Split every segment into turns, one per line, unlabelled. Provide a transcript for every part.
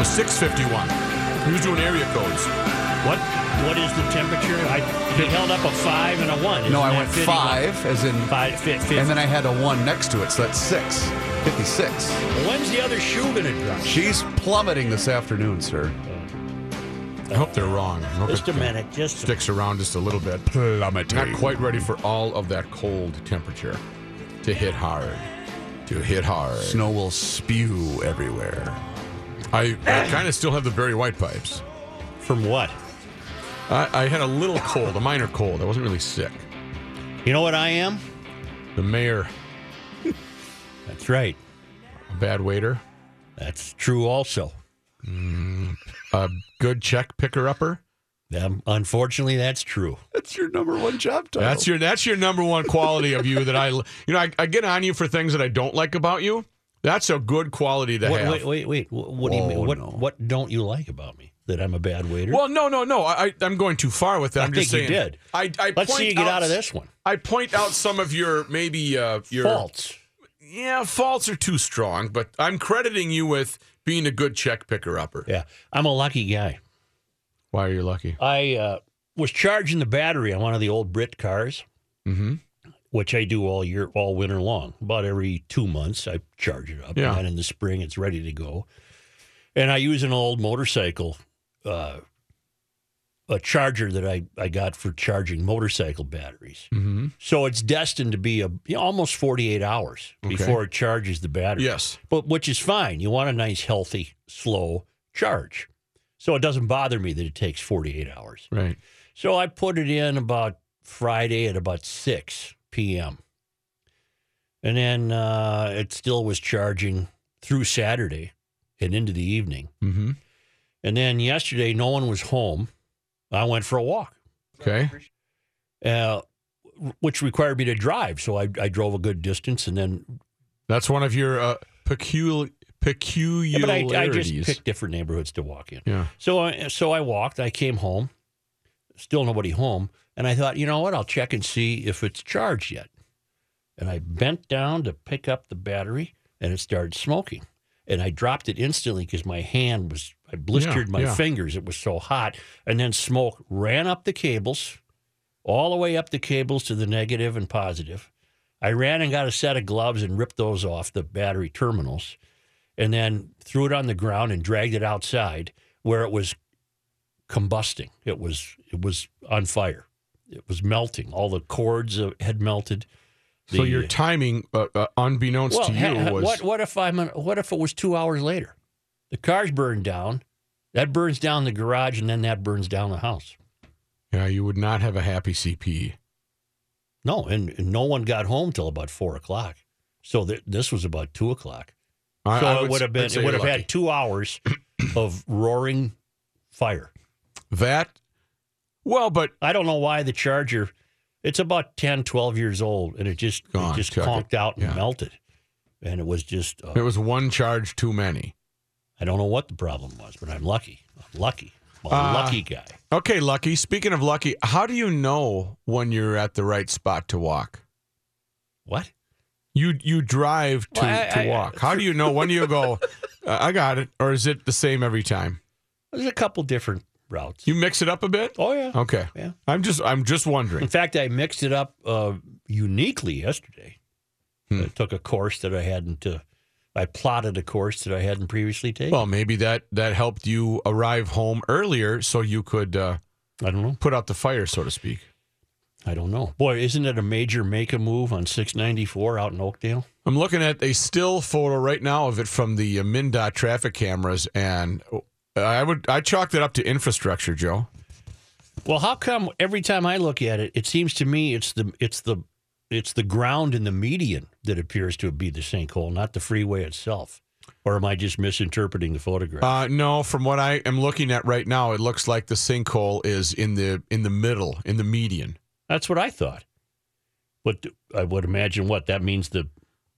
Was 651. He was doing area codes.
What what is the temperature? I he held up a five and a one. Isn't
No, I went
51?
five, as in,
Five, fit, fit.
and then I had a one next to it, so that's six. 56.
When's the other shoe gonna drop?
She's plummeting this afternoon, sir.
I hope they're wrong. I hope
Just a minute. Just a
Sticks around just a little bit.
Plummeting.
Not quite ready for all of that cold temperature to hit hard. To hit hard.
Snow will spew everywhere.
I, I kind of still have the very white pipes.
From what?
I, I had a little cold, a minor cold. I wasn't really sick.
You know what I am?
The mayor,
That's right.
a bad waiter,
That's true also.
a good check picker upper.
Um, unfortunately, that's true.
That's your number one job title.
That's your that's your number one quality of you that I you know I, I get on you for things that I don't like about you. That's a good quality to
Wait,
have.
wait, wait, wait. What, what do you mean? What
no.
what don't you like about me? That I'm a bad waiter?
Well, no, no, no. I, I'm going too far with that.
I
I'm just saying.
you did.
I, I
Let's see you get out of this one.
I point out some of your maybe uh, your
Faults.
Yeah, faults are too strong, but I'm crediting you with being a good check picker upper.
Yeah, I'm a lucky guy.
Why are you lucky?
I uh, was charging the battery on one of the old Brit cars,
Mm-hmm.
Which I do all year, all winter long. About every two months, I charge it up,
Yeah.
and then in the spring, it's ready to go. And I use an old motorcycle, uh, a charger that I, I got for charging motorcycle batteries.
Mm-hmm.
So it's destined to be a you know, almost 48 hours
Okay.
before it charges the battery.
Yes.
But which is fine. You want a nice, healthy, slow charge. So it doesn't bother me that it takes 48 hours.
Right.
So I put it in about Friday at about 6 p.m. And then uh, it still was charging through Saturday and into the evening.
Mm-hmm.
And then yesterday, no one was home. I went for a walk,
Okay.
uh, which required me to drive. So I, I drove a good distance and then
That's one of your uh, pecul-
Yeah, but I,
peculiarities.
I just picked different neighborhoods to walk in.
Yeah.
So I, so I walked. I came home, still nobody home, and I thought, you know what? I'll check and see if it's charged yet. And I bent down to pick up the battery, and it started smoking. And I dropped it instantly because my hand was I blistered my
yeah.
fingers. It was so hot, and then smoke ran up the cables, all the way up the cables to the negative and positive. I ran and got a set of gloves and ripped those off the battery terminals and then threw it on the ground and dragged it outside where it was combusting. It was it was on fire. It was melting. All the cords uh, had melted.
so your timing, uh, uh, unbeknownst
well,
to you,
ha-
was
what what if I'm what if it was two hours later? The car's burned down. That burns down the garage, and then that burns down the house.
yeah, you would not have a happy CP.
No, and, and no one got home till about four o'clock. So th- this was about two o'clock.
I,
So
I
it would have been it would have
lucky.
had two hours of roaring fire.
that. Well, but
I don't know why the Charger. It's about 10, 12 years old, and it just
Gone,
it just
chuck it.
conked out and
Yeah.
melted, and it was just. Uh,
it was one charge too many.
I don't know what the problem was, but I'm lucky. I'm lucky. I'm a
Uh,
lucky guy.
Okay, Lucky. Speaking of Lucky, how do you know when you're at the right spot to walk?
What?
You you drive to,
Well, I-
to
I-
walk. How do you know when you go? Uh, I got it, or is it the same every time?
There's a couple different routes.
You mix it up a bit.
oh yeah.
Okay.
Yeah.
I'm just I'm just wondering.
In fact, I mixed it up uh, uniquely yesterday.
Hmm.
I took a course that I hadn't uh, I plotted a course that I hadn't previously taken.
Well, maybe that that helped you arrive home earlier, so you could uh,
I don't know.
put out the fire, so to speak.
I don't know. Boy, isn't it a major make a move on 694 out in Oakdale?
I'm looking at a still photo right now of it from the uh, MnDOT traffic cameras, and I would I chalked it up to infrastructure, Joe.
Well, how come every time I look at it, it seems to me it's the it's the it's the ground in the median that appears to be the sinkhole, not the freeway itself? Or am I just misinterpreting the photograph?
Uh, no, from what I am looking at right now, it looks like the sinkhole is in the in the middle, in the median.
That's what I thought. But I would imagine what that means the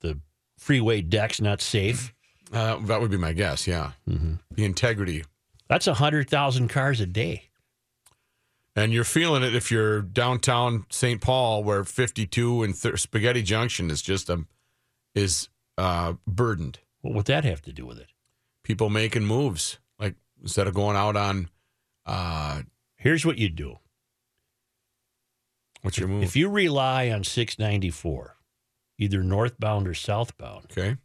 the freeway deck's not safe.
Uh, that would be my guess. Yeah,
Mm-hmm.
the integrity,
That's a hundred thousand cars a day.
and you're feeling it if you're downtown St. Paul, where 52 and Th- Spaghetti Junction is just a is uh, burdened.
What would that have to do with it?
People making moves, like instead of going out on, uh,
Here's what you do.
what's your move?
If you rely on 694, either northbound or southbound,
okay,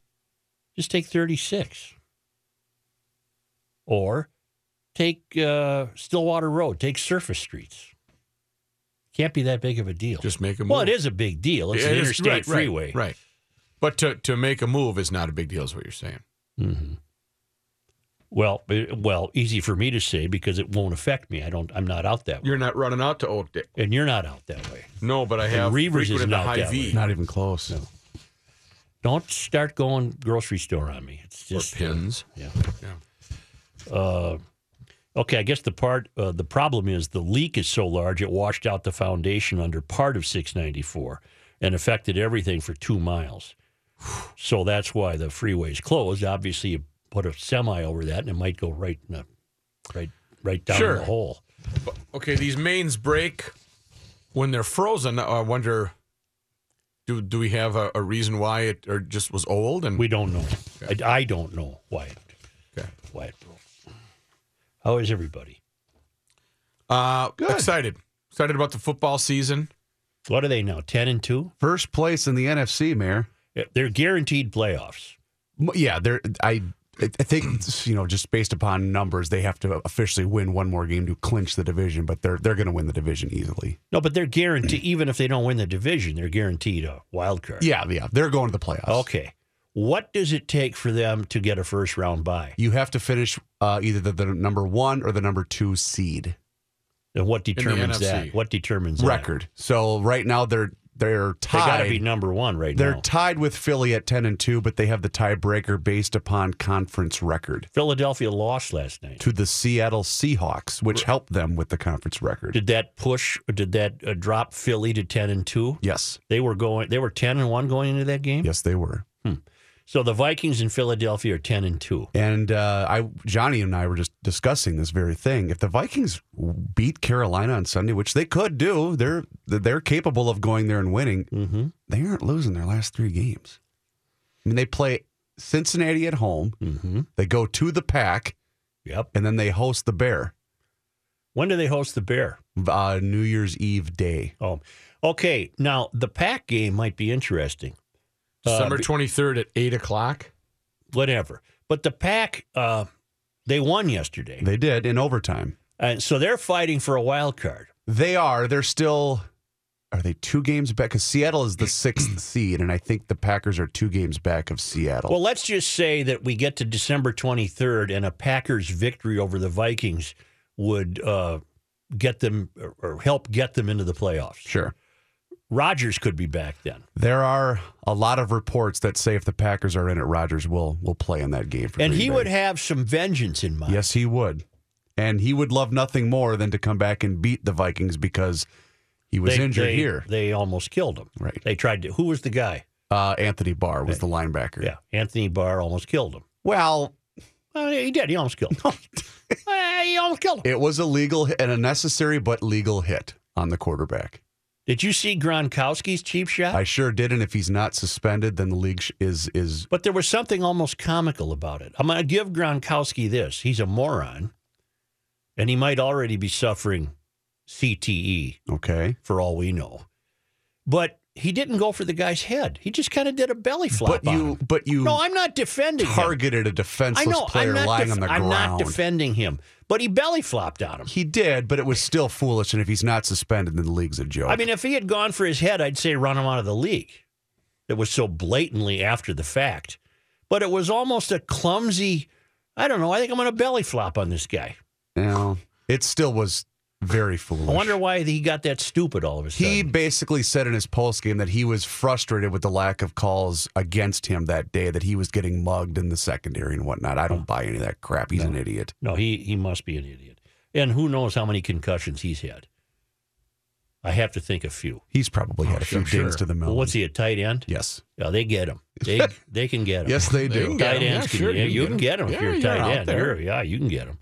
just take 36. Or take uh, Stillwater Road, take surface streets. Can't be that big of a deal.
just make a move.
well, it is a big deal. It's
It
an
is-
interstate
right, right,
freeway.
right? But to to make a move is not a big deal, is what you're saying.
hmm Well, eh, well, easy for me to say because it won't affect me. I don't. I'm not out that way,
You're not running out to Oakdale.
and you're not out that way.
No, but I have
Reavers
frequented
isn't
the
out
high
that
V
way.
Not even close.
Don't start going grocery store on me. It's
or
just uh,
pins.
yeah.
Yeah.
Uh, okay, I guess the part uh, the problem is the leak is so large it washed out the foundation under part of 694 and affected everything for two miles. So that's why the freeway's closed. Obviously, you put a semi over that, and it might go right the, right right down
Sure.
the hole.
Okay, these mains break when they're frozen. I wonder, do do we have a, a reason why it or just was old and
We don't know. I, I don't know why it,
Okay.
why it broke. How is everybody?
uh, excited excited about the football season.
What are they now? Ten and two?
First place in the NFC, Mayor.
They're guaranteed playoffs.
M- Yeah, they're. I. I think you know, just based upon numbers, they have to officially win one more game to clinch the division. But they're they're going to win the division easily.
No, but they're guaranteed. even if they don't win the division, they're guaranteed a wild card.
Yeah, yeah, they're going to the playoffs.
Okay. What does it take for them to get a first round bye?
You have to finish uh, either the, the number one or the number two seed
And what determines that? What determines that?
record. So right now they're they're tied.
They got to be number one right now.
they're tied with Philly at ten and two, but they have the tiebreaker based upon conference record
Philadelphia lost last night.
to the Seattle Seahawks, which helped them with the conference record.
Did that push? Or did that uh, drop Philly to ten and two?
yes,
They were going. They were ten and one going into that game.
yes, they were.
So the Vikings in Philadelphia are ten and two.
And uh, I, Johnny and I were just discussing this very thing. If the Vikings beat Carolina on Sunday, which they could do, they're they're capable of going there and winning.
Mm-hmm.
They aren't losing their last three games. I mean, they play Cincinnati at home.
Mm-hmm.
They go to the Pack,
Yep.
and then they host the Bear
When do they host the Bear?
uh, New Year's Eve day.
Oh, okay. Now the Pack game might be interesting. Uh,
December twenty third at eight o'clock.
whatever. But the Pack, uh, they won yesterday,
They did in overtime.
and so they're fighting for a wild card.
They are. They're still. Are they two games back? Because Seattle is the sixth seed, and I think the Packers are two games back of Seattle.
Well, let's just say that we get to December 23rd, and a Packers victory over the Vikings would uh, get them or, or help get them into the playoffs.
sure.
Rodgers could be back then.
There are a lot of reports that say if the Packers are in it, Rodgers will will play in that game for
And he
Bay.
would have some vengeance in mind.
Yes, he would. And he would love nothing more than to come back and beat the Vikings because he was
They-
injured
they-
here.
They almost killed him.
Right.
They tried to. Who was the guy?
Uh, Anthony Barr was the linebacker.
Yeah. Anthony Barr almost killed him.
Well,
Well, he did. He almost killed him. Eh, he almost killed him.
it was a legal hit- and a necessary but legal hit on the quarterback.
Did you see Gronkowski's cheap shot?
I sure did, and if he's not suspended, then the league is is
But there was something almost comical about it. I'm going to give Gronkowski this. He's a moron, and he might already be suffering CTE
okay.
for all we know. But he didn't go for the guy's head. He just kind of did a belly flop.
But you,
him.
but you
no, I'm not defending him.
targeted a
I
defenseless
know.
player
I'm
lying
def-
on the
I'm
ground.
not defending him, but he belly flopped on him.
he did, but it was still foolish. And if he's not suspended, then the league's a joke.
I mean, if he had gone for his head, I'd say run him out of the league. It was so blatantly after the fact. But it was almost a clumsy, I don't know, I think I'm going to belly flop on this guy.
know, it still was very foolish.
I wonder why he got that stupid all of a sudden.
He basically said in his post game that he was frustrated with the lack of calls against him that day, that he was getting mugged in the secondary and whatnot. I don't oh. buy any of that crap. He's an idiot.
no, he, he must be an idiot. And who knows how many concussions he's had. I have to think a few.
He's probably had a oh, few
Oh, sure,
dings
sure.
to the middle.
Well, what's he, a tight end?
Yes.
Yeah, they get him. They they can get him.
Yes, they
They
do.
can get
tight ends
Yeah,
can,
sure,
yeah, you can get him if
Yeah,
you're a
you're
tight end.
there.
You're- yeah, you can get him.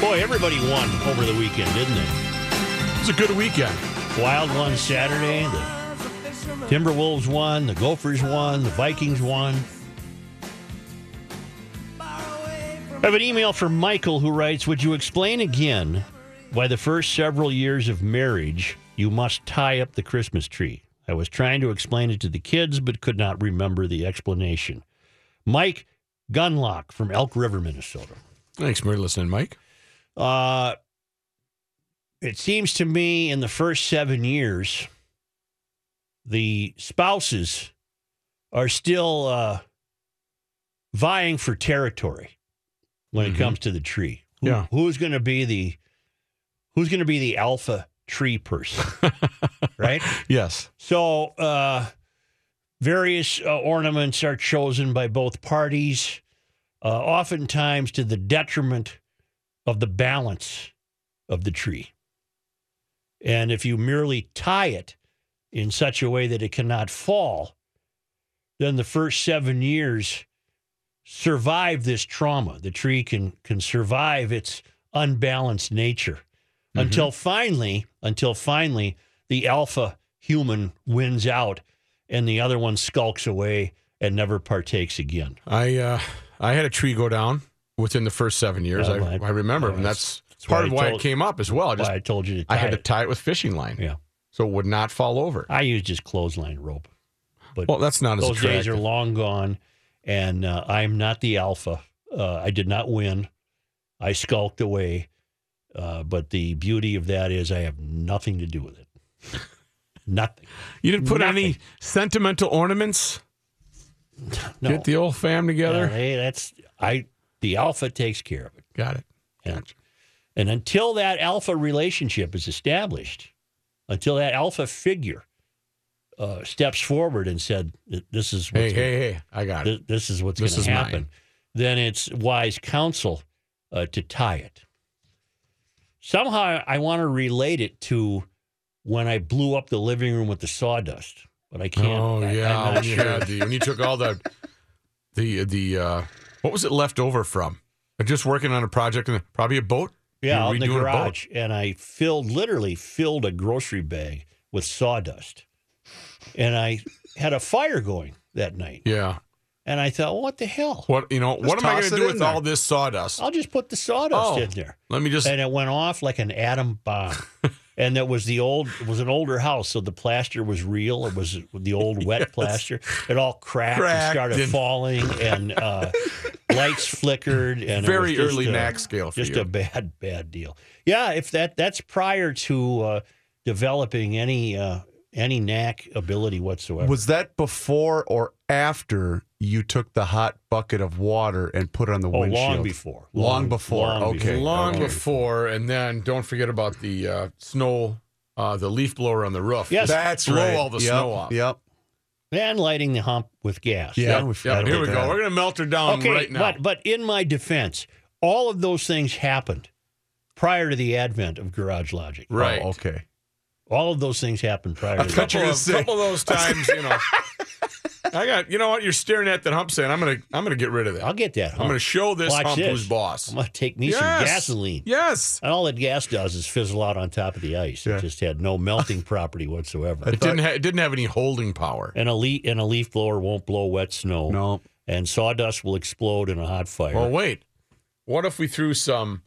Boy, everybody won over the weekend, didn't they?
It's a good weekend.
Wild won Saturday. The Timberwolves won. The Gophers won. The Vikings won. I have an email from Michael who writes Would you explain again why the first several years of marriage you must tie up the Christmas tree? I was trying to explain it to the kids, but could not remember the explanation. Mike Gunlock from Elk River, Minnesota.
Thanks for listening, Mike.
Uh, it seems to me in the first seven years, the spouses are still uh, vying for territory when it
Mhm.
comes to the tree. Who-
Yeah.
who's going to be the who's going to be the alpha tree person, right?
Yes.
So, uh, various uh, ornaments are chosen by both parties, uh, oftentimes to the detriment of the balance of the tree. And if you merely tie it in such a way that it cannot fall, then the first seven years survive this trauma. The tree can can survive its unbalanced nature until finally, until finally, the alpha human wins out, and the other one skulks away and never partakes again.
I uh, I had a tree go down within the first seven years.
Yeah,
I,
well, I-
I remember,
well,
and
that's-
that's,
why
part of why
told-
it came up as well. I just
Why I told you to.
I had to tie it with fishing line,
Yeah,
so it would not fall over.
I use just clothesline rope, but
Well, that's not as
those days are long gone, and uh, I'm not the alpha. Uh, I did not win. I skulked away. Uh, but the beauty of that is I have nothing to do with it. nothing.
You didn't put
Nothing.
any sentimental ornaments.
No.
Get the old fam together.
hey, that's I. The alpha takes care of it.
Got it.
And,
Gotcha.
and until that alpha relationship is established, until that alpha figure uh, steps forward and said, "This is
Hey,
what's
hey, hey! I got
This,
it.
this is what's going to happen.
mine.
Then it's wise counsel uh, to tie it. Somehow I want to relate it to when I blew up the living room with the sawdust, but I can't.
Oh
I-
yeah, when you
sure.
had the when you took all the the the uh, what was it left over from? I'm just working on a project and probably a boat.
yeah, out in the
redoing a boat?
garage, and I filled literally filled a grocery bag with sawdust, and I had a fire going that night,
Yeah.
and I thought, what the hell?
What you know? What am I going to do with
there.
all this sawdust?
I'll just put the sawdust
Oh.
in there.
Let me just.
and it went off like an atom bomb. and that was the old, it was an older house, so the plaster was real. It was the old wet plaster. It all cracked,
Cracked
and started
and-
falling, and uh, lights flickered. And
Very early
a-
knack scale for
Just
you.
a bad, bad deal. Yeah, if that that's prior to uh, developing any uh, any knack ability whatsoever.
Was that before or after you took the hot bucket of water and put it on the
oh,
windshield?
long before.
Long before, okay.
before.
long
okay.
before, and then don't forget about the uh, snow, uh, the leaf blower on the roof.
Yes.
That's
Blow
right.
all the
Yep,
snow off.
Yep.
And lighting the hump with gas.
Yeah,
Yep,
we
yep, here we
about
go. We're going to melt her down
okay,
right now.
But but in my defense, all of those things happened prior to the advent of Garage Logic.
right.
Oh, okay.
All of those things happened prior
A
to that.
couple
gonna
of,
say-
couple of those times, you know. I got. You know what? You're staring at that hump, saying, "I'm gonna, I'm gonna get rid of that.
I'll get that.
I'm gonna show this
Watch
hump
this.
who's boss."
I'm gonna take me some gasoline.
Yes.
And all that gas does is fizzle out on top of the ice.
Yeah.
It just had no melting property whatsoever.
It didn't. Ha- it didn't have any holding power.
And a leaf and a leaf blower won't blow wet snow.
No.
And sawdust will explode in a hot fire.
Well, wait. What if we threw some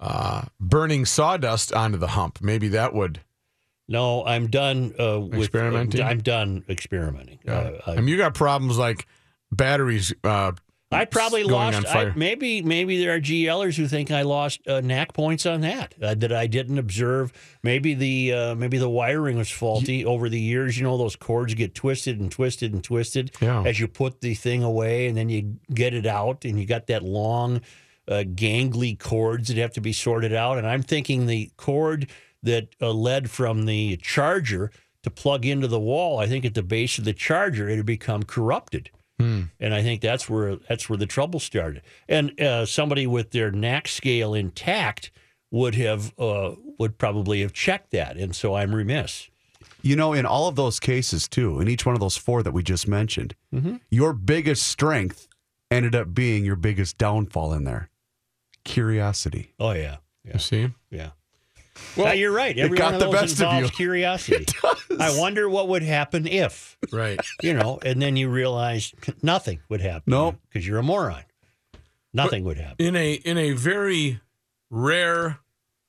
uh, burning sawdust onto the hump. Maybe that would.
No, I'm done uh, with
Experimenting?
I'm done experimenting. Uh, I,
I mean, you got problems like batteries. Uh,
I probably lost. I, maybe maybe there are GLers who think I lost uh, knack points on that uh, that I didn't observe. Maybe the uh, maybe the wiring was faulty over the years. You know those cords get twisted and twisted and twisted
Yeah.
as you put the thing away, and then you get it out, and you got that long, uh, gangly cords that have to be sorted out. And I'm thinking the cord that uh, led from the charger to plug into the wall. I think at the base of the charger it had become corrupted. And I think that's where that's where the trouble started. And uh, somebody with their knack scale intact would have uh, would probably have checked that. And so I'm remiss.
You know, in all of those cases, too, in each one of those four that we just mentioned, your biggest strength ended up being your biggest downfall in there curiosity.
Oh yeah,
you see,
yeah.
Well,
Well, you're right. Every
got
one of
the
those
best of
involves
you.
curiosity. I wonder what would happen if
right?
you know, and then you realize nothing would happen.
Nope.
because you're a moron. Nothing would happen.
In a in a very rare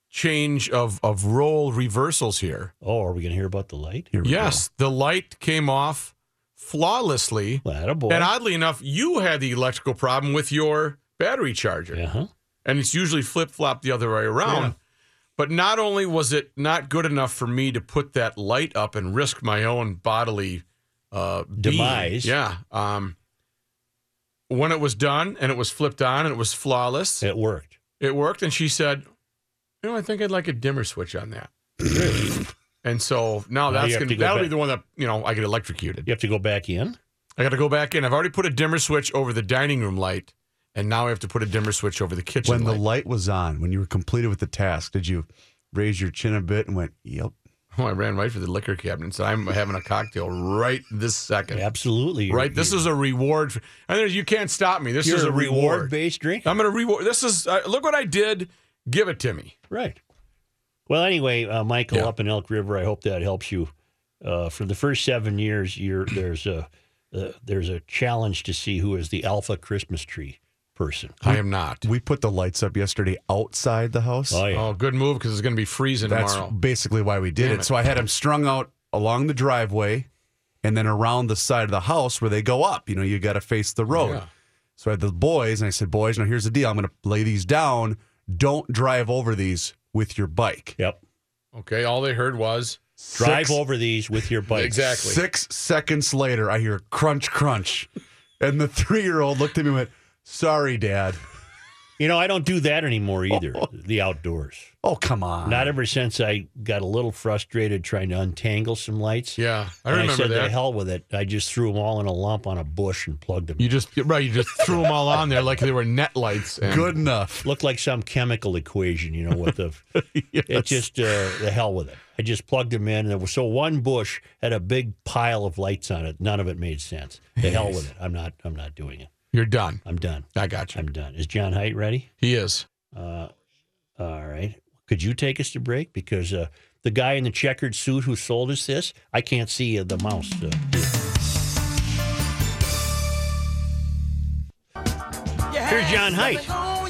change of of role reversals here.
Oh, are we going to hear about the light?
Yes, the light came off flawlessly.
Well, boy.
And oddly enough, you had the electrical problem with your battery charger.
uh-huh.
And it's usually flip flop the other way around.
Yeah.
But not only was it not good enough for me to put that light up and risk my own bodily uh, being,
Demise.
yeah. Um, when it was done and it was flipped on and it was flawless,
It worked.
it worked. And she said, "You know, I think I'd like a dimmer switch on that." and so now that's gonna
to go
that'll be the one that you know I get electrocuted.
You have to go back in.
I got to go back in. I've already put a dimmer switch over the dining room light, and now I have to put a dimmer switch over the kitchen
When
light.
the light was on, when you were completed with the task, did you raise your chin a bit and went, "Yep"?
oh, I ran right for the liquor cabinet and said, "I'm having a cocktail right this second.
Absolutely.
Right. This is a reward. For, and there's, you can't stop me. This
you're
is a
a
reward.
reward based drink.
I'm going to reward. This is uh, look what I did. Give it to me.
Right. Well, anyway, uh, Michael
Yeah.
up in Elk River, I hope that helps you. Uh, for the first seven years, you're, there's a uh, there's a challenge to see who is the alpha Christmas tree person.
I am not.
We put the lights up yesterday outside the house.
Oh yeah.
Oh, good move because it's going to be freezing
That's
tomorrow.
basically why we did
Damn
it.
it.
So I had them strung out along the driveway and then around the side of the house where they go up. You know, you got to face the road.
Yeah.
So I had the boys, and I said, Boys, now here's the deal. I'm going to lay these down. Don't drive over these with your bike.
Yep.
Okay. All they heard was
Drive
Six-
over these with your bike.
exactly.
Six seconds later, I hear crunch, crunch. And the three year old looked at me and went, Sorry, Dad.
You know, I don't do that anymore either. the outdoors.
Oh, come on.
Not ever since I got a little frustrated trying to untangle some lights.
Yeah, I remember
I said,
that.
"To hell with it." I just threw them all in a lump on a bush and plugged them.
You just right. You just threw them all on there like they were net lights.
Good enough.
Looked like some chemical equation, you know, with the. It just uh, the hell with it. I just plugged them in, and there was so one bush had a big pile of lights on it. None of it made sense. The hell with it. I'm not. I'm not doing it.
You're done.
I'm done.
I got you.
I'm done. Is John Height ready?
He is.
Uh, all right. Could you take us to break? Because uh, the guy in the checkered suit who sold us this, I can't see uh, the mouse. Here's John Height.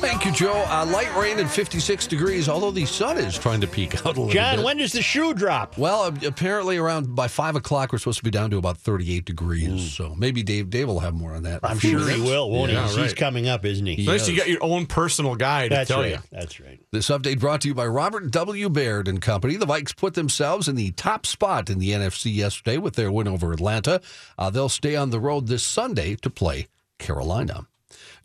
Thank you, Joe. Uh, light rain and 56 degrees, although the sun is trying to peek out a little bit.
John,
bit.
when does the shoe drop?
Well, uh, apparently around by 5 o'clock, we're supposed to be down to about 38 degrees. So maybe Dave Dave will have more on that. in a
I'm sure he will, won't
Yeah,
he? He's coming up, isn't he?
Nice you got your own personal guy to
That's
tell
right.
you.
That's right.
This update brought to you by Robert W. Baird and Company. The Vikes put themselves in the top spot in the NFC yesterday with their win over Atlanta. Uh, they'll stay on the road this Sunday to play Carolina.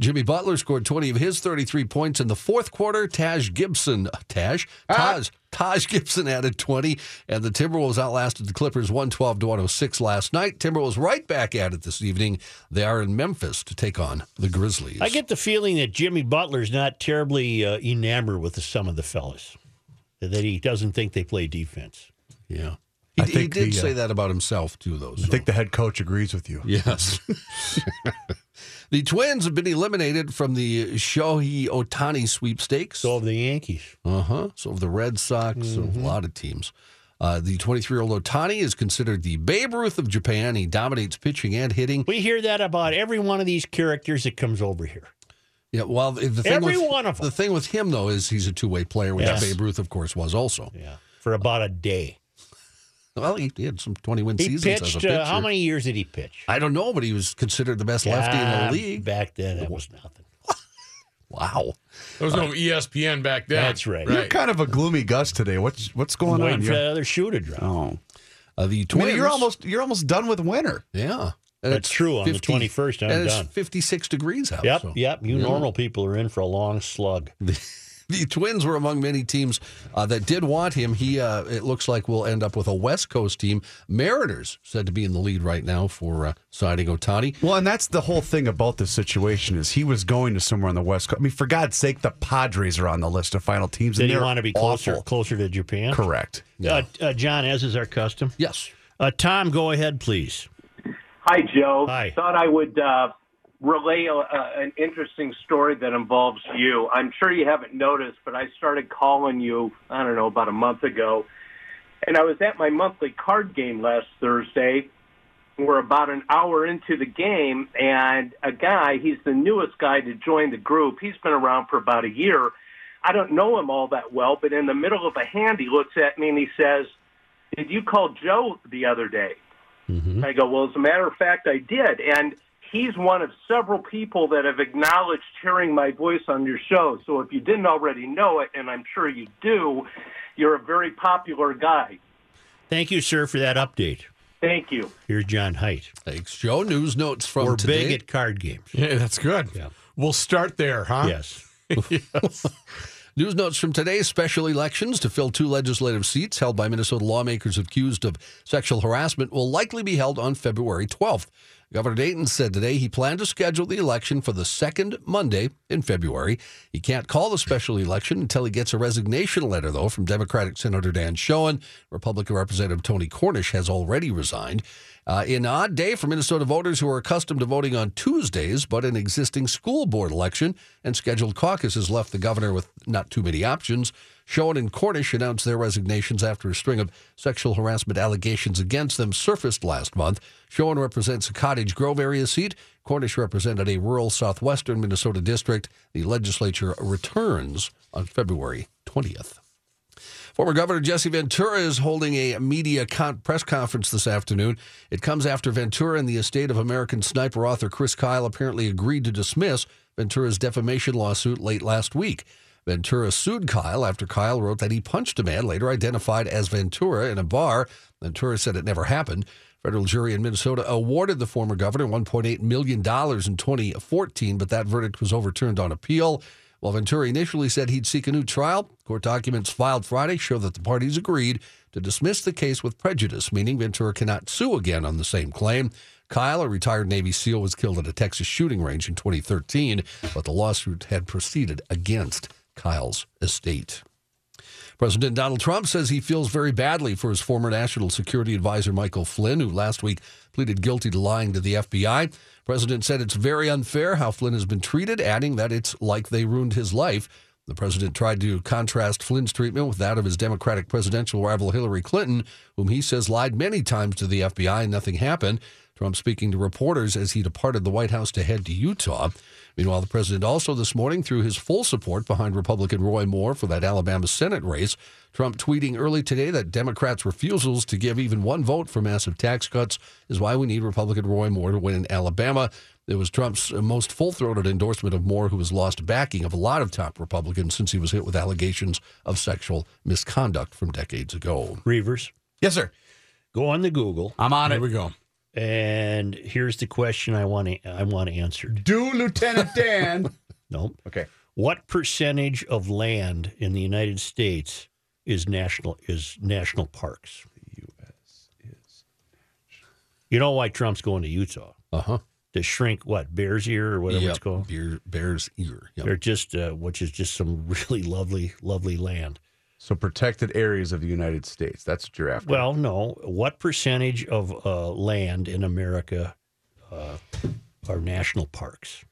Jimmy Butler scored 20 of his 33 points in the fourth quarter. Taj Gibson, Taj, Taj, Taj Gibson added 20, and the Timberwolves outlasted the Clippers 112 to 106 last night. Timberwolves right back at it this evening. They are in Memphis to take on the Grizzlies.
I get the feeling that Jimmy Butler's not terribly uh, enamored with the, some of the fellas, that he doesn't think they play defense.
yeah. He, he did
the, uh,
say that about himself too, though.
I think the head coach agrees with you.
Yes. the Twins have been eliminated from the Shohei Otani sweepstakes.
So have the Yankees.
Uh huh. So of the Red Sox, so of a lot of teams. Uh, the 23 year old Otani is considered the Babe Ruth of Japan. He dominates pitching and hitting.
We hear that about every one of these characters that comes over here.
Yeah, well, the thing
Every
with,
one of 'em.
The thing with him though is he's a two way player, which
Yes.
Babe Ruth, of course, was also.
Yeah, for about a day.
Well, he, he had some twenty win
He
seasons as a
pitched.
pitcher.
Uh, how many years did he pitch?
I don't know, but he was considered the best lefty in the league.
back then. That was nothing.
Wow.
There was no E ESPN back then.
That's right.
You're
Right.
kind of a gloomy Gus today. What's what's going
Waiting
on?
for
You're-
that other shoe to drop.
oh,
Uh, the
I mean, you're almost you're almost done with winter.
yeah. And
That's
it's
true. On the 21st, I'm
and
done.
It's 56 degrees out.
Yep,
so.
yep. You normal people are in for a long slug.
The Twins were among many teams uh, that did want him. He, uh, it looks like, will end up with a West Coast team. Mariners said to be in the lead right now for uh, signing Otani.
Well, and that's the whole thing about this situation is he was going to somewhere on the West Coast. I mean, for God's sake, the Padres are on the list of final teams.
Did
and
he
they're
want to be closer
awful.
closer to Japan?
Correct.
Uh, uh, John, as is our custom.
Yes.
Uh, Tom, go ahead, please.
Hi, Joe.
Hi.
Thought I would uh, relay a, a, an interesting story that involves you. I'm sure you haven't noticed, but I started calling you, I don't know, about a month ago. And I was at my monthly card game last Thursday. We're about an hour into the game, and a guy, he's the newest guy to join the group. He's been around for about a year. I don't know him all that well, but in the middle of a hand, he looks at me and he says, Did you call Joe the other day? Mm-hmm. I go, well, as a matter of fact, I did. And he's one of several people that have acknowledged hearing my voice on your show. So if you didn't already know it, and I'm sure you do, you're a very popular guy.
Thank you, sir, for that update.
Thank you.
Here's John Height.
Thanks, Joe. News notes from
We're
today.
big at card games.
Yeah, that's good.
Yeah.
We'll start there, huh?
Yes.
News notes from today's special elections to fill two legislative seats held by Minnesota lawmakers accused of sexual harassment will likely be held on February 12th. Governor Dayton said today he planned to schedule the election for the second Monday in February. He can't call the special election until he gets a resignation letter, though, from Democratic Senator Dan Schoen. Republican Representative Tony Cornish has already resigned. Uh, an odd day for Minnesota voters who are accustomed to voting on Tuesdays, but an existing school board election and scheduled caucuses left the governor with not too many options. Schoen and Cornish announced their resignations after a string of sexual harassment allegations against them surfaced last month. Schoen represents a Cottage Grove area seat. Cornish represented a rural southwestern Minnesota district. The legislature returns on February 20th. Former Governor Jesse Ventura is holding a media con- press conference this afternoon. It comes after Ventura and the estate of American sniper author Chris Kyle apparently agreed to dismiss Ventura's defamation lawsuit late last week. Ventura sued Kyle after Kyle wrote that he punched a man later identified as Ventura in a bar. Ventura said it never happened. Federal jury in Minnesota awarded the former governor $1.8 million in 2014, but that verdict was overturned on appeal. While Ventura initially said he'd seek a new trial, court documents filed Friday show that the parties agreed to dismiss the case with prejudice, meaning Ventura cannot sue again on the same claim. Kyle, a retired Navy SEAL, was killed at a Texas shooting range in 2013, but the lawsuit had proceeded against Kyle's estate. President Donald Trump says he feels very badly for his former national security advisor Michael Flynn, who last week pleaded guilty to lying to the FBI. President said it's very unfair how Flynn has been treated, adding that it's like they ruined his life. The president tried to contrast Flynn's treatment with that of his Democratic presidential rival Hillary Clinton, whom he says lied many times to the FBI and nothing happened. Trump speaking to reporters as he departed the White House to head to Utah. Meanwhile, the president also this morning threw his full support behind Republican Roy Moore for that Alabama Senate race. Trump tweeting early today that Democrats' refusals to give even one vote for massive tax cuts is why we need Republican Roy Moore to win in Alabama. It was Trump's most full throated endorsement of Moore, who has lost backing of a lot of top Republicans since he was hit with allegations of sexual misconduct from decades ago.
Reavers,
Yes, sir.
go on the Google,
I'm on
Here
it.
Here we go.
And here's the question I want to I want answered.
Do Lieutenant Dan.
Nope.
okay.
What percentage of land in the United States is national is national parks? The U.S. is. National. You know why Trump's going to Utah
Uh huh.
to shrink what Bears Ear or whatever it's called?
Bear, Bear's ear. Yep.
They're just uh, which is just some really lovely lovely land.
So protected areas of the United States. That's what you're after.
Well, no. What percentage of uh, land in America uh, are national parks?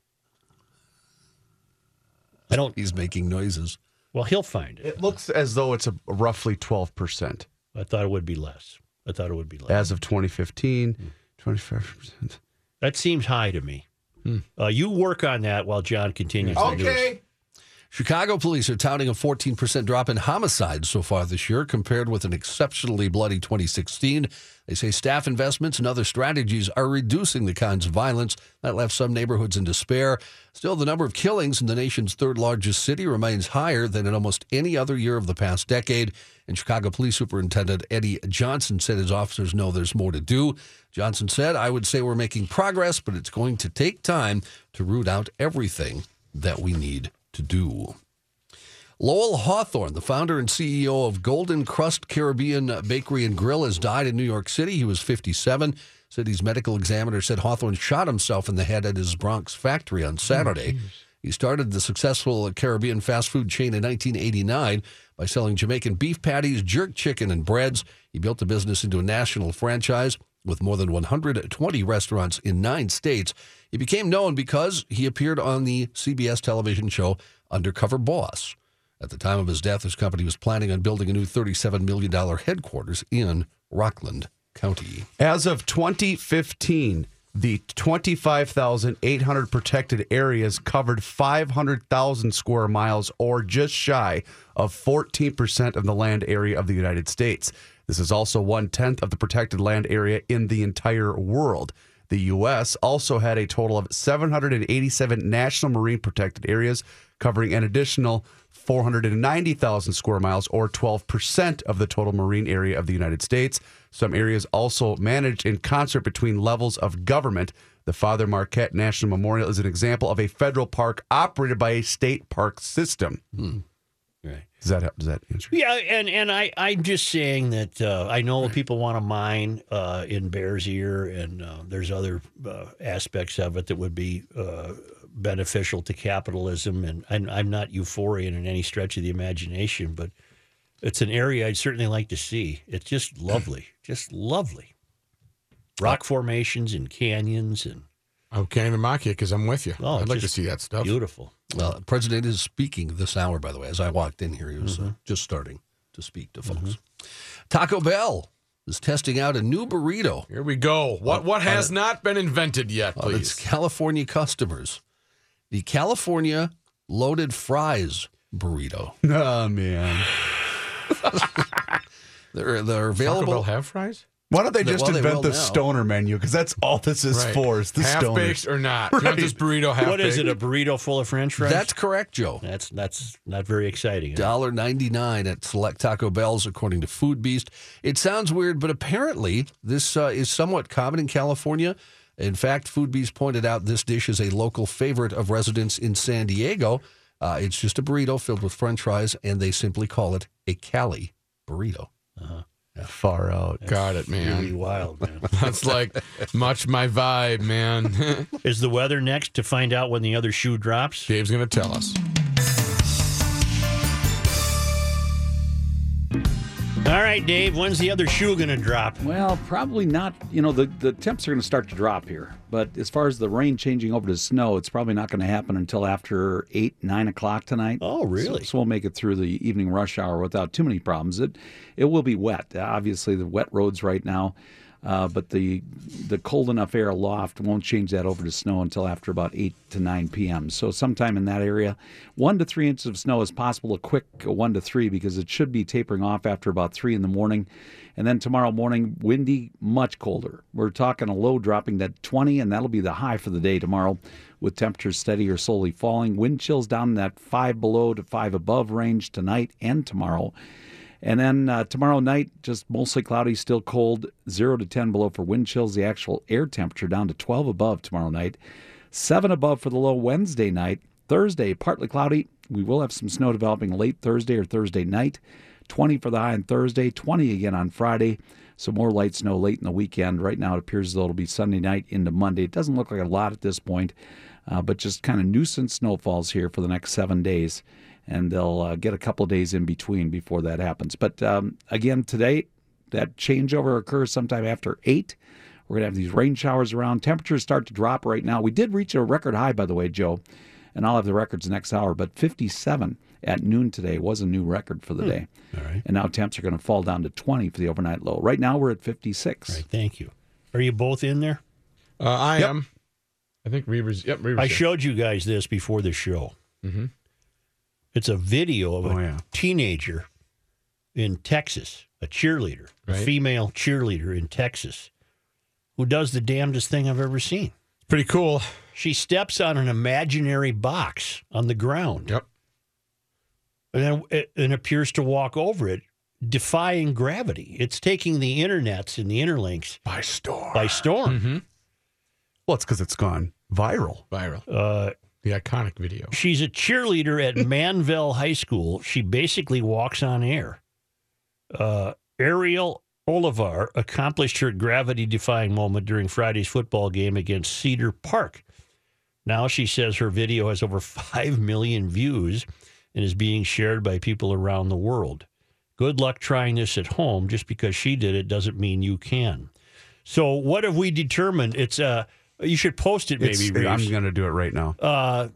I don't.
He's making noises.
Well, he'll find it.
it looks as though it's a roughly 12%
I thought it would be less. I thought it would be less.
as of 2015. 25%.
That seems high to me. Uh, you work on that while John continues. the news.
Okay.
Chicago police are touting a 14% drop in homicides so far this year compared with an exceptionally bloody 2016. They say staff investments and other strategies are reducing the kinds of violence that left some neighborhoods in despair. Still, the number of killings in the nation's third largest city remains higher than in almost any other year of the past decade. And Chicago Police Superintendent Eddie Johnson said his officers know there's more to do. Johnson said, I would say we're making progress, but it's going to take time to root out everything that we need to do. Lowell Hawthorne, the founder and CEO of Golden Krust Caribbean Bakery and Grill, has died in New York City. He was 57. City's medical examiner said Hawthorne shot himself in the head at his Bronx factory on oh, Saturday. he started the successful Caribbean fast food chain in 1989 by selling Jamaican beef patties, jerk chicken, and breads. He built the business into a national franchise with more than 120 restaurants in nine states. He became known because he appeared on the CBS television show Undercover Boss. At the time of his death, his company was planning on building a new $37 million headquarters in Rockland County.
As of 2015, the 25,800 protected areas covered 500,000 square miles, or just shy of 14% of the land area of the United States. This is also one tenth of the protected land area in the entire world. The U.S. also had a total of 787 national marine protected areas, covering an additional 490,000 square miles, or 12% of the total marine area of the United States. Some areas also managed in concert between levels of government. The Father Marquette National Memorial is an example of a federal park operated by a state park system.
Right.
Does that does that answer?
Yeah, and and I I'm just saying that uh, I know people want to mine uh, in Bears Ear, and uh, there's other uh, aspects of it that would be uh, beneficial to capitalism, and I'm, I'm not euphorian in any stretch of the imagination, but it's an area I'd certainly like to see. It's just lovely, just lovely. Rock formations and canyons and
I can't even mock you because I'm with you.
Oh,
I'd like to see that stuff.
beautiful.
Well, the president is speaking this hour, by the way. As I walked in here, he was uh, just starting to speak to folks. Taco Bell is testing out a new burrito
Here we go. What what has not been invented yet,
on its
please?
California customers. The California loaded fries burrito.
Oh man.
They're they're
Taco
available.
Bell have fries?
Why don't they just
they
invent
will
the
now.
stoner menu? Because that's all this is
Right.
for. Is the
half
stoners.
baked or not? Do you want this burrito half
What
baked?
is it? A burrito full of French fries?
That's correct, Joe.
that's that's not very exciting. huh?
Dollar ninety nine at select Taco Bells, according to Food Beast. It sounds weird, but apparently this uh, is somewhat common in California. In fact, Food Beast pointed out this dish is a local favorite of residents in San Diego. Uh, it's just a burrito filled with French fries, and they simply call it a Cali burrito.
Far out.
Got it, man.
Really
man.
wild, man.
That's like much my vibe, man.
Is the weather next to find out when the other shoe drops?
Dave's gonna tell us.
All right, Dave, when's the other shoe going to drop?
Well, probably not. You know, the, the temps are going to start to drop here. But as far as the rain changing over to snow, it's probably not going to happen until after 8, 9 o'clock tonight.
Oh, really?
So, so we'll make it through the evening rush hour without too many problems. It, it will be wet. Obviously, the wet roads right now. Uh, but the the cold enough air aloft won't change that over to snow until after about 8 to 9 p.m. So sometime in that area, 1 to 3 inches of snow is possible, a quick 1 to 3 because it should be tapering off after about 3 in the morning. And then tomorrow morning, windy, much colder. We're talking a low dropping to 20, and that'll be the high for the day tomorrow, with temperatures steady or slowly falling. Wind chills down that 5 below to 5 above range tonight and tomorrow. And then uh, tomorrow night, just mostly cloudy, still cold, 0 to 10 below for wind chills. The actual air temperature down to 12 above tomorrow night, 7 above for the low Wednesday night. Thursday, partly cloudy. We will have some snow developing late Thursday or Thursday night. 20 for the high on Thursday, 20 again on Friday. Some more light snow late in the weekend. Right now, it appears as though it'll be Sunday night into Monday. It doesn't look like a lot at this point, uh, but just kind of nuisance snowfalls here for the next seven days and they'll uh, get a couple of days in between before that happens. But um, again, today, that changeover occurs sometime after 8. We're going to have these rain showers around. Temperatures start to drop right now. We did reach a record high, by the way, Joe, and I'll have the records next hour, but 57 at noon today was a new record for the day.
All right.
And now temps are going to fall down to 20 for the overnight low. Right now, we're at 56.
All right, thank you. Are you both in there?
Uh, I am. I think Reavers. Yep, Reavers.
I
did.
showed you guys this before the show. It's a video of a
Oh, yeah.
teenager in Texas, a cheerleader, a female cheerleader in Texas, who does the damnedest thing I've ever seen.
Pretty cool.
She steps on an imaginary box on the ground
Yep.
and then it, and appears to walk over it, defying gravity. It's taking the internets and the interlinks
By storm.
by storm.
Mm-hmm.
Well, it's because it's gone viral.
Viral.
Uh,
The iconic video.
She's a cheerleader at Manville High School. She basically walks on air. Uh, Ariel Olivar accomplished her gravity defying moment during Friday's football game against Cedar Park. Now she says her video has over 5 million views and is being shared by people around the world. Good luck trying this at home. Just because she did it doesn't mean you can. So, what have we determined? It's uh, you should post it maybe.
I'm going to do it right now.
Uh,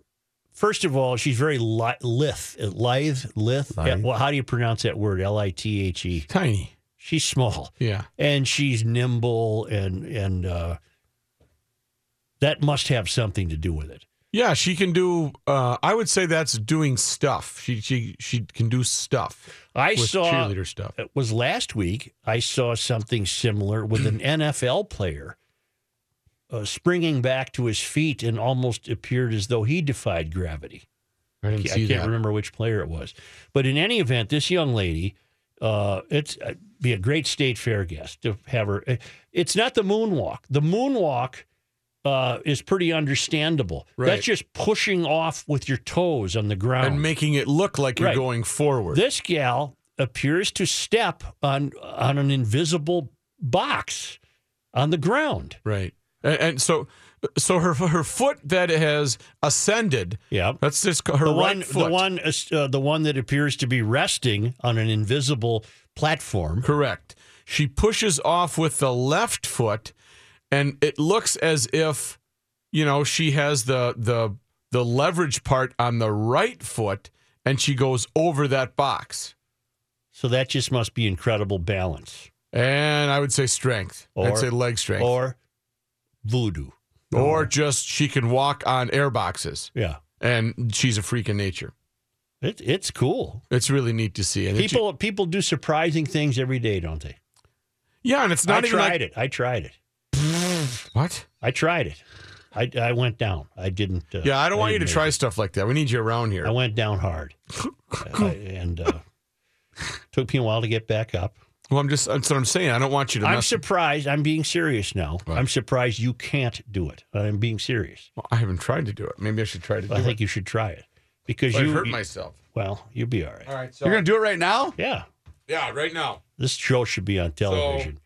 first of all, she's very li- lithe, lithe, lithe. Yeah, well, how do you pronounce that word? L I T H E.
Tiny.
She's small
Yeah.
and she's nimble, and and uh, that must have something to do with it.
Yeah, she can do. Uh, I would say that's doing stuff. She she she can do stuff.
I saw
cheerleader stuff.
it was last week. I saw something similar with an NFL player uh, springing back to his feet and almost appeared as though he defied gravity.
I didn't
I can't
that.
remember which player it was, but in any event, this young lady, uh, it's uh, be a great state fair guest to have her. uh, It's not the moonwalk. The moonwalk uh, is pretty understandable.
Right.
That's just pushing off with your toes on the ground.
and making it look like you're
Right.
going forward.
this gal appears to step on on an invisible box on the ground.
right. And, and so so her her foot that has ascended.
Yeah.
That's just her
the
right
one,
foot.
the one, uh, the one that appears to be resting on an invisible platform.
Correct. She pushes off with the left foot, and it looks as if, you know, she has the the the leverage part on the right foot, and she goes over that box.
So that just must be incredible balance.
And I would say strength.
Or-
I'd say leg strength.
Or voodoo.
Or just she can walk on air boxes,
Yeah.
and she's a freak of nature.
It, it's cool.
It's really neat to see. And it-
People people do surprising things every day, don't they?
yeah, and it's not
I
even
tried
like
it. I tried it.
what.
I tried it. I, I went down. I didn't. Uh,
Yeah, I don't want you to try
make
stuff like that. We need you around here.
I went down hard, I- and uh, took me a while to get back up.
Well, I'm just that's what I'm saying. I don't want you to
I'm
mess.
surprised. I'm being serious now.
Right.
I'm surprised you can't do it. I'm being serious.
Well, I haven't tried to do it. Maybe I should try to do
I think
it.
you should try it because
But I
you
hurt
you-
myself.
Well, you'll be all right.
All right, so
You're going to do it right now?
Yeah,
yeah, right now.
this show should be on television.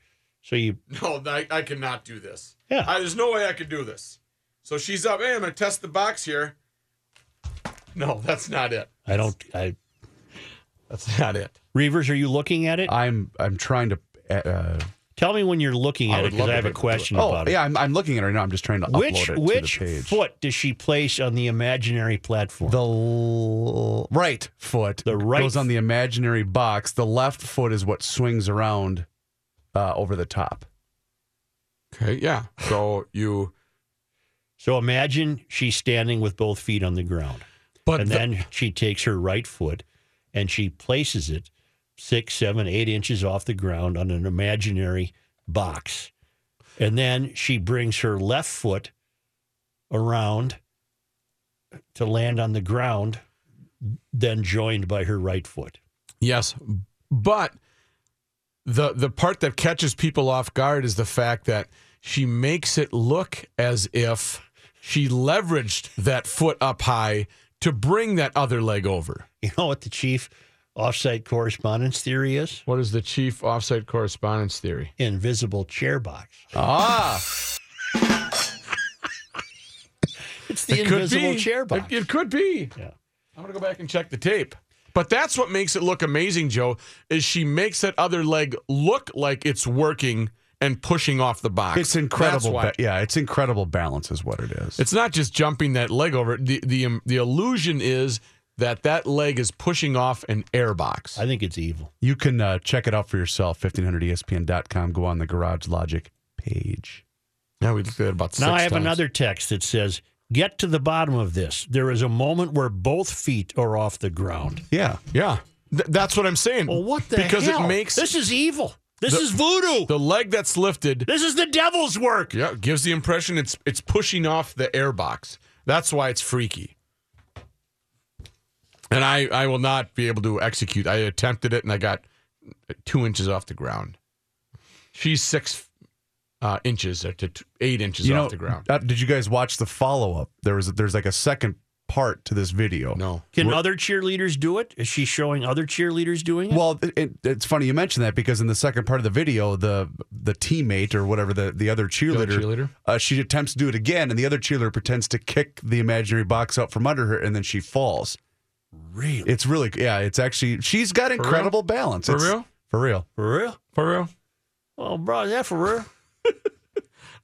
So, you,
No, I, I cannot do this.
Yeah.
I, there's no way I could do this. So she's up. Hey, I'm gonna test the box here. No, that's not it.
I don't. I
That's not it.
Reavers, are you looking at it?
I'm I'm trying to. Uh,
Tell me when you're looking at it because I have a
be able to do
question
oh
about it.
yeah, I'm, I'm looking at it right now. I'm just trying to
Which
upload it
which
to the page.
foot does she place on the imaginary platform?
The l- right foot
The right
goes on the imaginary box. The left foot is what swings around uh, over the top.
Okay, yeah. So you,
so imagine she's standing with both feet on the ground,
but
and
the-
then she takes her right foot and she places it six, seven, eight inches off the ground on an imaginary box, and then she brings her left foot around to land on the ground, then joined by her right foot.
yes, but the the part that catches people off guard is the fact that she makes it look as if she leveraged that foot up high to bring that other leg over.
You know what the chief offsite correspondence theory is?
What is the chief offsite correspondence theory?
Invisible chair box.
Ah,
It's the
It
invisible chair box.
It, it could be.
Yeah.
I'm gonna go back and check the tape. But that's what makes it look amazing, Joe. Is she makes that other leg look like it's working and pushing off the box.
it's incredible.
Why.
ba- yeah, it's incredible balance is what it is.
It's not just jumping that leg over. The the um, the illusion is that that leg is pushing off an air box.
I think it's evil.
you can uh, check it out for yourself. E 1500ESPN.com. Go on the Garage Logic page.
Now we looked at it about
Now I have
times.
another text that says, "Get to the bottom of this. There is a moment where both feet are off the ground."
Yeah.
Yeah, Th- that's what I'm saying.
Well, what the
because
hell?
it makes
this is evil. This
The-
is voodoo.
the leg that's lifted.
this is the devil's work.
Yeah, gives the impression it's it's pushing off the air box. That's why it's freaky. And I I will not be able to execute. I attempted it and I got two inches off the ground. She's six uh, inches to t- eight inches
You know,
off the ground.
uh, did you guys watch the follow up? There was there's like a second part to this video.
No.
Can other cheerleaders do it? Is she showing other cheerleaders doing it?
Well, it, it's funny you mention that because in the second part of the video, the the teammate or whatever the, the other cheerleader,
cheerleader?
Uh, she attempts to do it again, and the other cheerleader pretends to kick the imaginary box out from under her, and then she falls.
really?
It's really yeah. It's actually she's got incredible balance.
For
It's-
real?
For real.
for real?
For real?
Oh, bro, yeah, for real?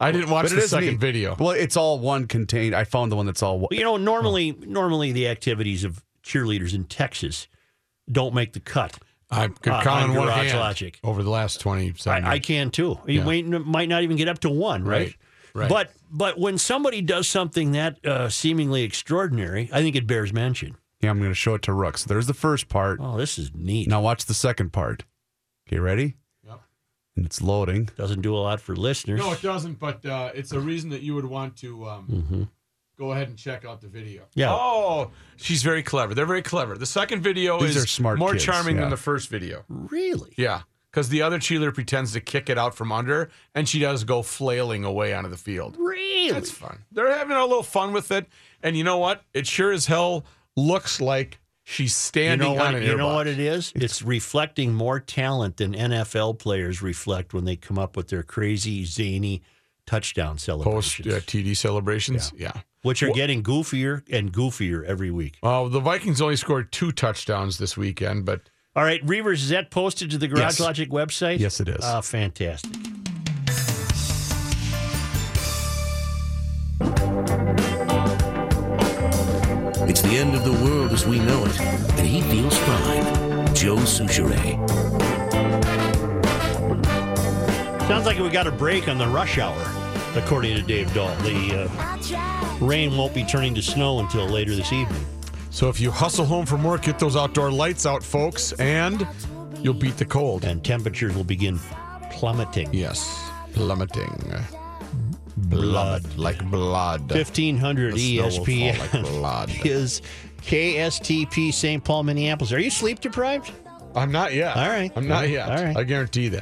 I didn't watch
But it
the
is
second
neat.
video.
Well, it's all one contained. I found the one that's all. one-
Well, you know, normally, normally the activities of cheerleaders in Texas don't make the cut.
I could
Uh,
count
on
on one
Garage
hand
Logic.
over the last twenty seven.
I, I can too. You
Yeah.
might, might not even get up to one, right?
Right, right.
But but when somebody does something that uh, seemingly extraordinary, I think it bears mention.
Yeah, I'm going to show it to Rooks. There's the first part.
Oh, this is neat.
Now watch the second part. Okay, ready?
Yep.
And it's loading.
Doesn't do a lot for listeners.
No, it doesn't. But uh, it's a reason that you would want to um, go ahead and check out the video.
Yeah.
Oh, she's very clever. They're very clever. The second video
These
is
are smart
more
kids,
charming
yeah.
than the first video.
Really?
Yeah, because the other cheerleader pretends to kick it out from under, and she does go flailing away onto the field.
Really?
That's fun. They're having a little fun with it, and you know what? It sure as hell looks like she's
You
standing
know what?
on an
You know what it is? It's reflecting more talent than NFL players reflect when they come up with their crazy zany touchdown
Post
celebrations,
uh, TD celebrations. Yeah.
which are getting goofier and goofier every week.
Well, the Vikings only scored two touchdowns this weekend, but
All right, Reavers, is that posted to the Garage
Yes.
Logic website?
Yes, it is.
Ah, fantastic.
It's the end of the world as we know it, and he feels fine. Joe Soucheray.
Sounds like we got a break on the rush hour, according to Dave Dahl. The uh, rain won't be turning to snow until later this evening.
So if you hustle home from work, get those outdoor lights out, folks, and you'll beat the cold.
and temperatures will begin plummeting.
Yes, plummeting.
Blood.
like blood.
1500
The snow will fall
ESPN
like blood.
is KSTP St. Paul, Minneapolis. Are you sleep deprived?
I'm not yet.
All right.
I'm not yet.
All right.
I guarantee that.